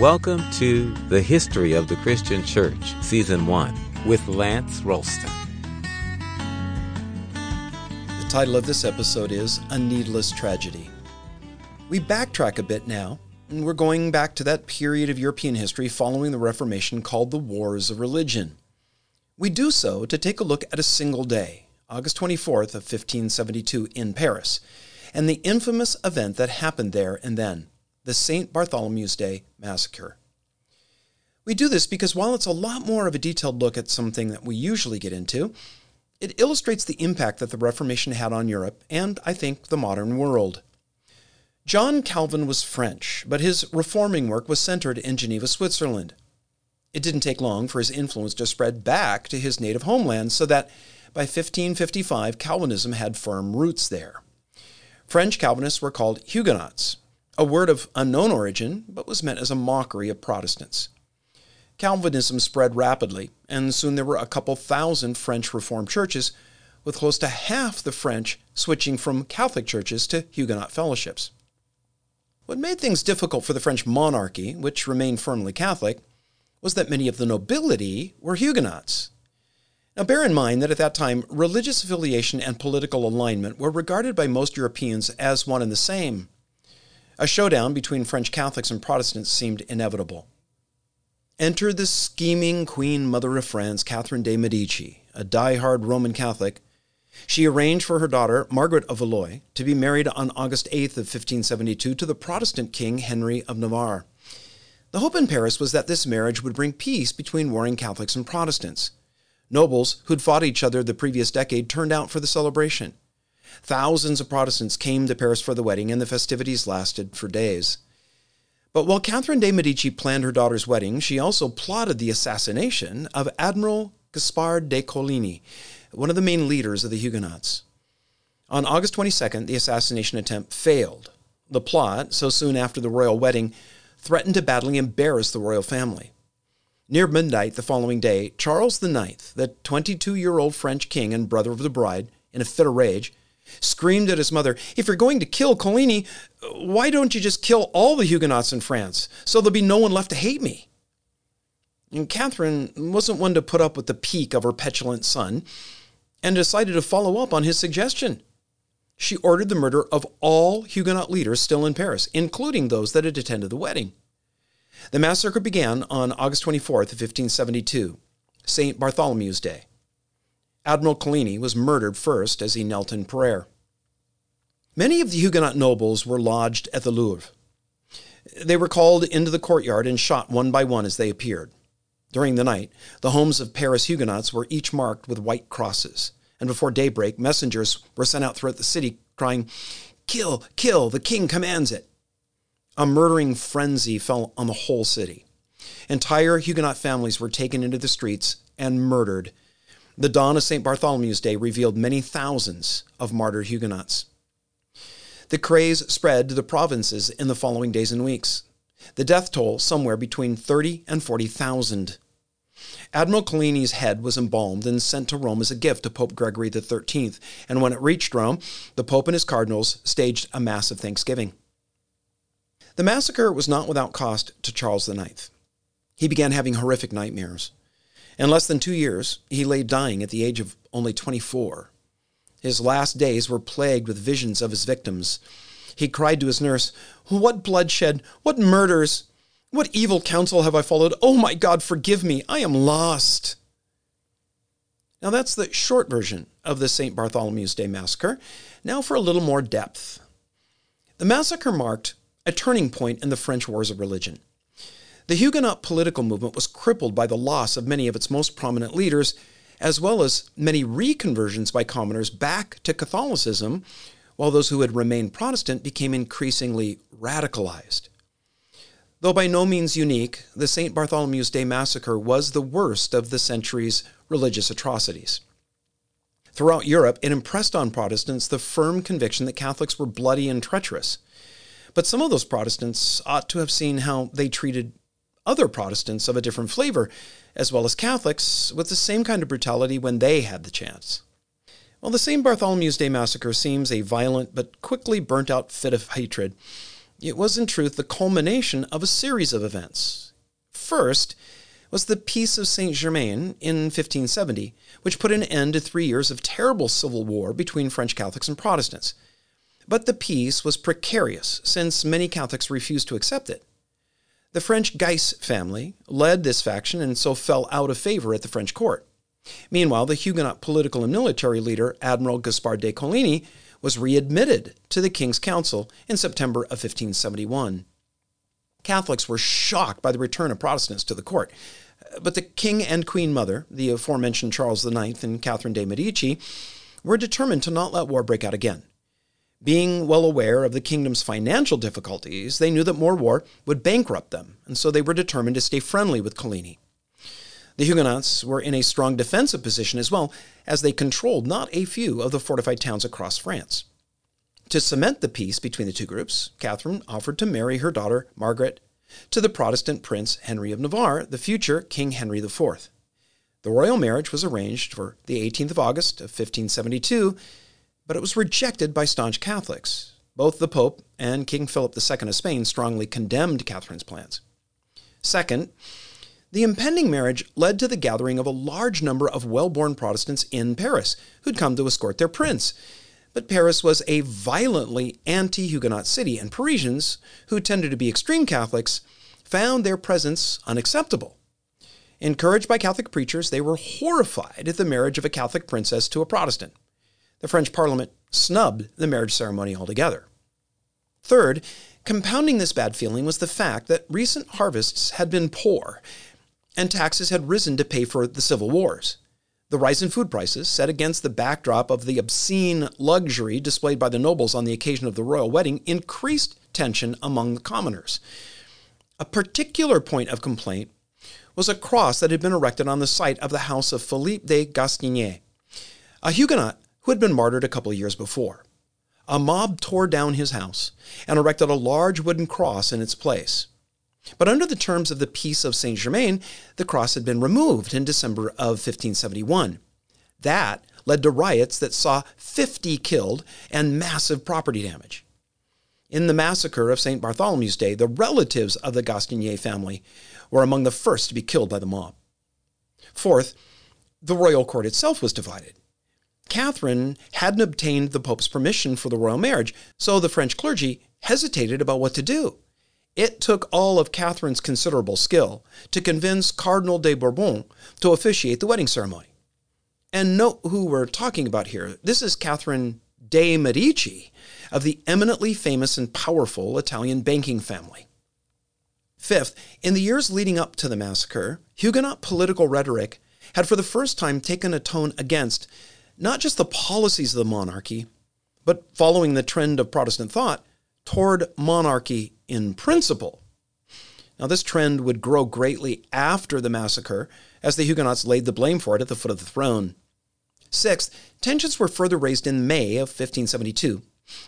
Welcome to The History of the Christian Church, Season 1, with Lance Ralston. The title of this episode is A Needless Tragedy. We backtrack a bit now, and we're going back to that period of European history following the Reformation called the Wars of Religion. We do so to take a look at a single day, August 24th of 1572 in Paris, and the infamous event that happened there and then the St. Bartholomew's Day Massacre. We do this because while it's a lot more of a detailed look at something that we usually get into, it illustrates the impact that the Reformation had on Europe and, I think, the modern world. John Calvin was French, but his reforming work was centered in Geneva, Switzerland. It didn't take long for his influence to spread back to his native homeland, so that by 1555 Calvinism had firm roots there. French Calvinists were called Huguenots, a word of unknown origin, but was meant as a mockery of Protestants. Calvinism spread rapidly, and soon there were a couple thousand French Reformed churches, with close to half the French switching from Catholic churches to Huguenot fellowships. What made things difficult for the French monarchy, which remained firmly Catholic, was that many of the nobility were Huguenots. Now, bear in mind that at that time, religious affiliation and political alignment were regarded by most Europeans as one and the same. A showdown between French Catholics and Protestants seemed inevitable. Enter the scheming Queen Mother of France, Catherine de' Medici, a die-hard Roman Catholic. She arranged for her daughter, Margaret of Valois, to be married on August 8th of 1572 to the Protestant king Henry of Navarre. The hope in Paris was that this marriage would bring peace between warring Catholics and Protestants. Nobles who'd fought each other the previous decade turned out for the celebration. Thousands of Protestants came to Paris for the wedding, and the festivities lasted for days. But while Catherine de' Medici planned her daughter's wedding, she also plotted the assassination of Admiral Gaspard de Coligny, one of the main leaders of the Huguenots. On August 22nd, the assassination attempt failed. The plot, so soon after the royal wedding, threatened to badly embarrass the royal family. Near midnight the following day, Charles IX, the 22 year old French king and brother of the bride, in a fit of rage, screamed at his mother, If you're going to kill Coligny, why don't you just kill all the Huguenots in France so there'll be no one left to hate me? And Catherine wasn't one to put up with the pique of her petulant son and decided to follow up on his suggestion. She ordered the murder of all Huguenot leaders still in Paris, including those that had attended the wedding. The massacre began on August 24th, 1572, St. Bartholomew's Day. Admiral Coligny was murdered first as he knelt in prayer. Many of the Huguenot nobles were lodged at the Louvre. They were called into the courtyard and shot one by one as they appeared. During the night, the homes of Paris Huguenots were each marked with white crosses, and before daybreak, messengers were sent out throughout the city crying, Kill, kill, the king commands it. A murdering frenzy fell on the whole city. Entire Huguenot families were taken into the streets and murdered the dawn of St. Bartholomew's Day revealed many thousands of martyr Huguenots. The craze spread to the provinces in the following days and weeks. The death toll somewhere between 30 and 40,000. Admiral Coligny's head was embalmed and sent to Rome as a gift to Pope Gregory XIII, and when it reached Rome, the Pope and his cardinals staged a massive thanksgiving. The massacre was not without cost to Charles IX. He began having horrific nightmares. In less than two years, he lay dying at the age of only 24. His last days were plagued with visions of his victims. He cried to his nurse, What bloodshed! What murders! What evil counsel have I followed? Oh my God, forgive me! I am lost! Now that's the short version of the St. Bartholomew's Day massacre. Now for a little more depth. The massacre marked a turning point in the French Wars of Religion. The Huguenot political movement was crippled by the loss of many of its most prominent leaders, as well as many reconversions by commoners back to Catholicism, while those who had remained Protestant became increasingly radicalized. Though by no means unique, the St. Bartholomew's Day massacre was the worst of the century's religious atrocities. Throughout Europe, it impressed on Protestants the firm conviction that Catholics were bloody and treacherous. But some of those Protestants ought to have seen how they treated other Protestants of a different flavor, as well as Catholics, with the same kind of brutality when they had the chance. While the St. Bartholomew's Day massacre seems a violent but quickly burnt out fit of hatred, It was in truth the culmination of a series of events. First was the Peace of Saint Germain in 1570, which put an end to three years of terrible civil war between French Catholics and Protestants. But the peace was precarious since many Catholics refused to accept it. The French Guise family led this faction and so fell out of favor at the French court. Meanwhile, the Huguenot political and military leader, Admiral Gaspard de Coligny, was readmitted to the King's Council in September of 1571. Catholics were shocked by the return of Protestants to the court. But the King and Queen Mother, the aforementioned Charles IX and Catherine de' Medici, were determined to not let war break out again. Being well aware of the kingdom's financial difficulties, they knew that more war would bankrupt them, and so they were determined to stay friendly with Coligny. The Huguenots were in a strong defensive position as well, as they controlled not a few of the fortified towns across France. To cement the peace between the two groups, Catherine offered to marry her daughter, Margaret, to the Protestant Prince Henry of Navarre, the future King Henry IV. The royal marriage was arranged for the 18th of August of 1572, but it was rejected by staunch Catholics. Both the Pope and King Philip II of Spain strongly condemned Catherine's plans. Second, the impending marriage led to the gathering of a large number of well born Protestants in Paris who'd come to escort their prince. But Paris was a violently anti Huguenot city, and Parisians, who tended to be extreme Catholics, found their presence unacceptable. Encouraged by Catholic preachers, they were horrified at the marriage of a Catholic princess to a Protestant the French Parliament snubbed the marriage ceremony altogether. Third, compounding this bad feeling was the fact that recent harvests had been poor and taxes had risen to pay for the civil wars. The rise in food prices, set against the backdrop of the obscene luxury displayed by the nobles on the occasion of the royal wedding, increased tension among the commoners. A particular point of complaint was a cross that had been erected on the site of the house of Philippe de Gastigny, a Huguenot had been martyred a couple of years before. A mob tore down his house and erected a large wooden cross in its place. But under the terms of the Peace of Saint Germain, the cross had been removed in December of 1571. That led to riots that saw 50 killed and massive property damage. In the massacre of St. Bartholomew's Day, the relatives of the Gastigny family were among the first to be killed by the mob. Fourth, the royal court itself was divided. Catherine hadn't obtained the Pope's permission for the royal marriage, so the French clergy hesitated about what to do. It took all of Catherine's considerable skill to convince Cardinal de Bourbon to officiate the wedding ceremony. And note who we're talking about here. This is Catherine de' Medici of the eminently famous and powerful Italian banking family. Fifth, in the years leading up to the massacre, Huguenot political rhetoric had for the first time taken a tone against not just the policies of the monarchy, but following the trend of Protestant thought toward monarchy in principle. Now, this trend would grow greatly after the massacre as the Huguenots laid the blame for it at the foot of the throne. Sixth, tensions were further raised in May of 1572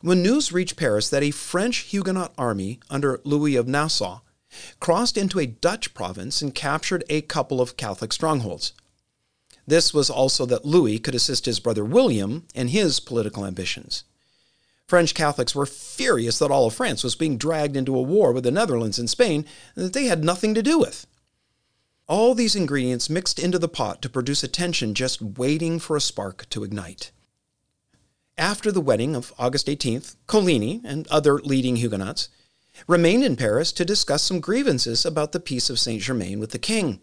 when news reached Paris that a French Huguenot army under Louis of Nassau crossed into a Dutch province and captured a couple of Catholic strongholds. This was also that Louis could assist his brother William in his political ambitions. French Catholics were furious that all of France was being dragged into a war with the Netherlands and Spain that they had nothing to do with. All these ingredients mixed into the pot to produce a tension just waiting for a spark to ignite. After the wedding of August 18th, Coligny and other leading Huguenots remained in Paris to discuss some grievances about the Peace of Saint Germain with the king.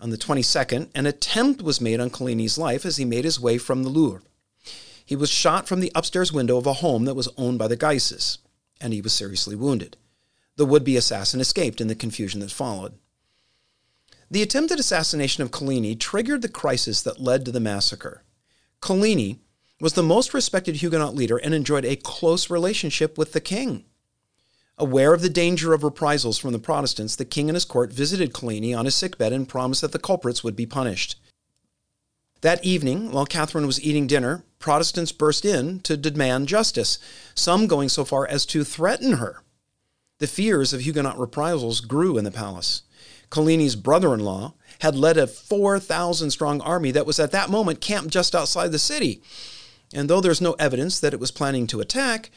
On the 22nd, an attempt was made on Coligny's life as he made his way from the Louvre. He was shot from the upstairs window of a home that was owned by the Guises, and he was seriously wounded. The would be assassin escaped in the confusion that followed. The attempted assassination of Coligny triggered the crisis that led to the massacre. Coligny was the most respected Huguenot leader and enjoyed a close relationship with the king. Aware of the danger of reprisals from the Protestants, the king and his court visited Coligny on his sickbed and promised that the culprits would be punished. That evening, while Catherine was eating dinner, Protestants burst in to demand justice, some going so far as to threaten her. The fears of Huguenot reprisals grew in the palace. Coligny's brother in law had led a 4,000 strong army that was at that moment camped just outside the city. And though there's no evidence that it was planning to attack,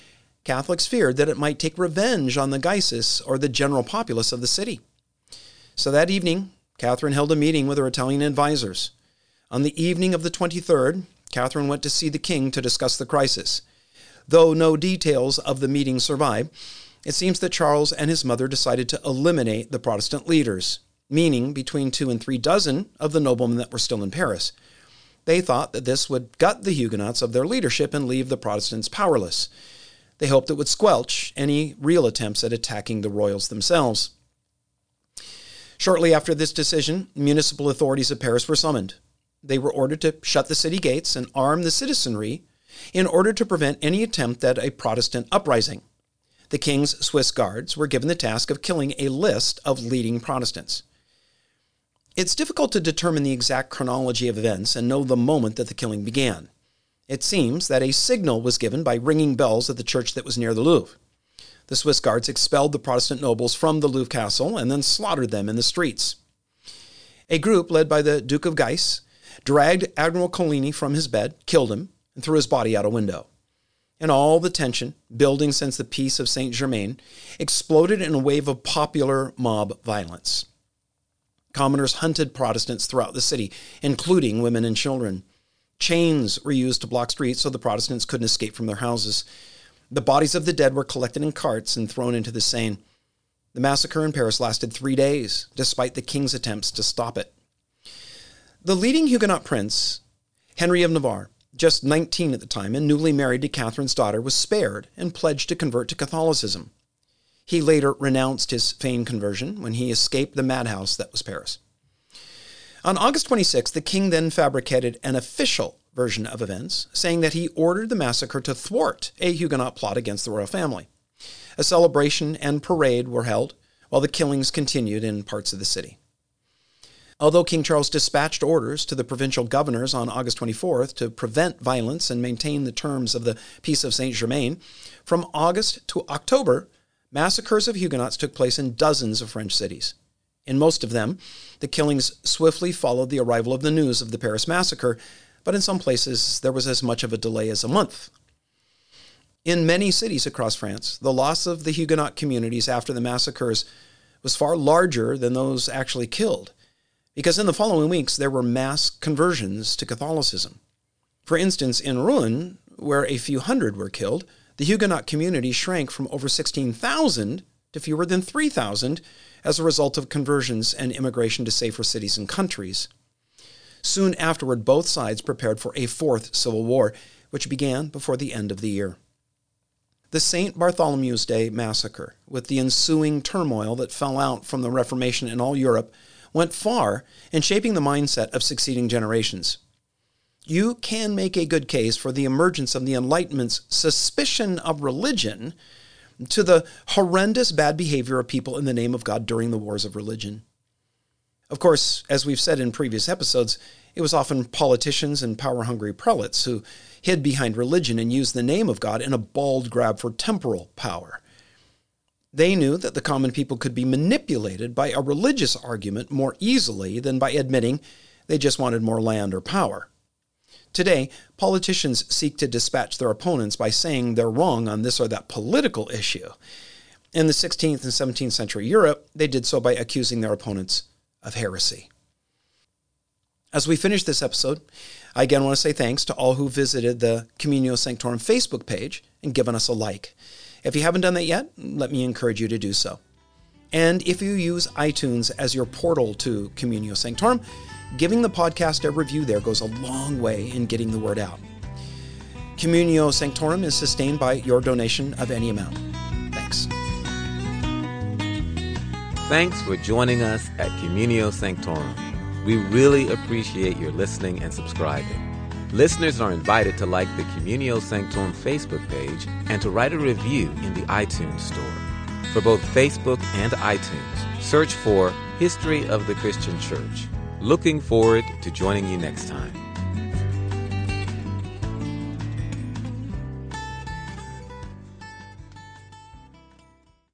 Catholics feared that it might take revenge on the Guises or the general populace of the city. So that evening, Catherine held a meeting with her Italian advisers. On the evening of the 23rd, Catherine went to see the king to discuss the crisis. Though no details of the meeting survive, it seems that Charles and his mother decided to eliminate the Protestant leaders, meaning between two and three dozen of the noblemen that were still in Paris. They thought that this would gut the Huguenots of their leadership and leave the Protestants powerless. They hoped it would squelch any real attempts at attacking the royals themselves. Shortly after this decision, municipal authorities of Paris were summoned. They were ordered to shut the city gates and arm the citizenry in order to prevent any attempt at a Protestant uprising. The king's Swiss guards were given the task of killing a list of leading Protestants. It's difficult to determine the exact chronology of events and know the moment that the killing began. It seems that a signal was given by ringing bells at the church that was near the Louvre. The Swiss guards expelled the Protestant nobles from the Louvre castle and then slaughtered them in the streets. A group led by the Duke of Guise dragged Admiral Coligny from his bed, killed him, and threw his body out a window. And all the tension, building since the Peace of Saint Germain, exploded in a wave of popular mob violence. Commoners hunted Protestants throughout the city, including women and children. Chains were used to block streets so the Protestants couldn't escape from their houses. The bodies of the dead were collected in carts and thrown into the Seine. The massacre in Paris lasted three days, despite the king's attempts to stop it. The leading Huguenot prince, Henry of Navarre, just 19 at the time and newly married to Catherine's daughter, was spared and pledged to convert to Catholicism. He later renounced his feigned conversion when he escaped the madhouse that was Paris. On August 26, the king then fabricated an official version of events, saying that he ordered the massacre to thwart a Huguenot plot against the royal family. A celebration and parade were held, while the killings continued in parts of the city. Although King Charles dispatched orders to the provincial governors on August 24th to prevent violence and maintain the terms of the Peace of Saint Germain, from August to October, massacres of Huguenots took place in dozens of French cities. In most of them, the killings swiftly followed the arrival of the news of the Paris massacre, but in some places there was as much of a delay as a month. In many cities across France, the loss of the Huguenot communities after the massacres was far larger than those actually killed because in the following weeks there were mass conversions to Catholicism. For instance, in Rouen, where a few hundred were killed, the Huguenot community shrank from over 16,000 to fewer than 3,000 as a result of conversions and immigration to safer cities and countries. Soon afterward, both sides prepared for a fourth civil war, which began before the end of the year. The St. Bartholomew's Day massacre, with the ensuing turmoil that fell out from the Reformation in all Europe, went far in shaping the mindset of succeeding generations. You can make a good case for the emergence of the Enlightenment's suspicion of religion to the horrendous bad behavior of people in the name of God during the wars of religion. Of course, as we've said in previous episodes, it was often politicians and power hungry prelates who hid behind religion and used the name of God in a bald grab for temporal power. They knew that the common people could be manipulated by a religious argument more easily than by admitting they just wanted more land or power. Today, politicians seek to dispatch their opponents by saying they're wrong on this or that political issue. In the 16th and 17th century Europe, they did so by accusing their opponents of heresy. As we finish this episode, I again want to say thanks to all who visited the Communio Sanctorum Facebook page and given us a like. If you haven't done that yet, let me encourage you to do so. And if you use iTunes as your portal to Communio Sanctorum, giving the podcast a review there goes a long way in getting the word out. Communio Sanctorum is sustained by your donation of any amount. Thanks. Thanks for joining us at Communio Sanctorum. We really appreciate your listening and subscribing. Listeners are invited to like the Communio Sanctorum Facebook page and to write a review in the iTunes Store. For both Facebook and iTunes, search for History of the Christian Church. Looking forward to joining you next time.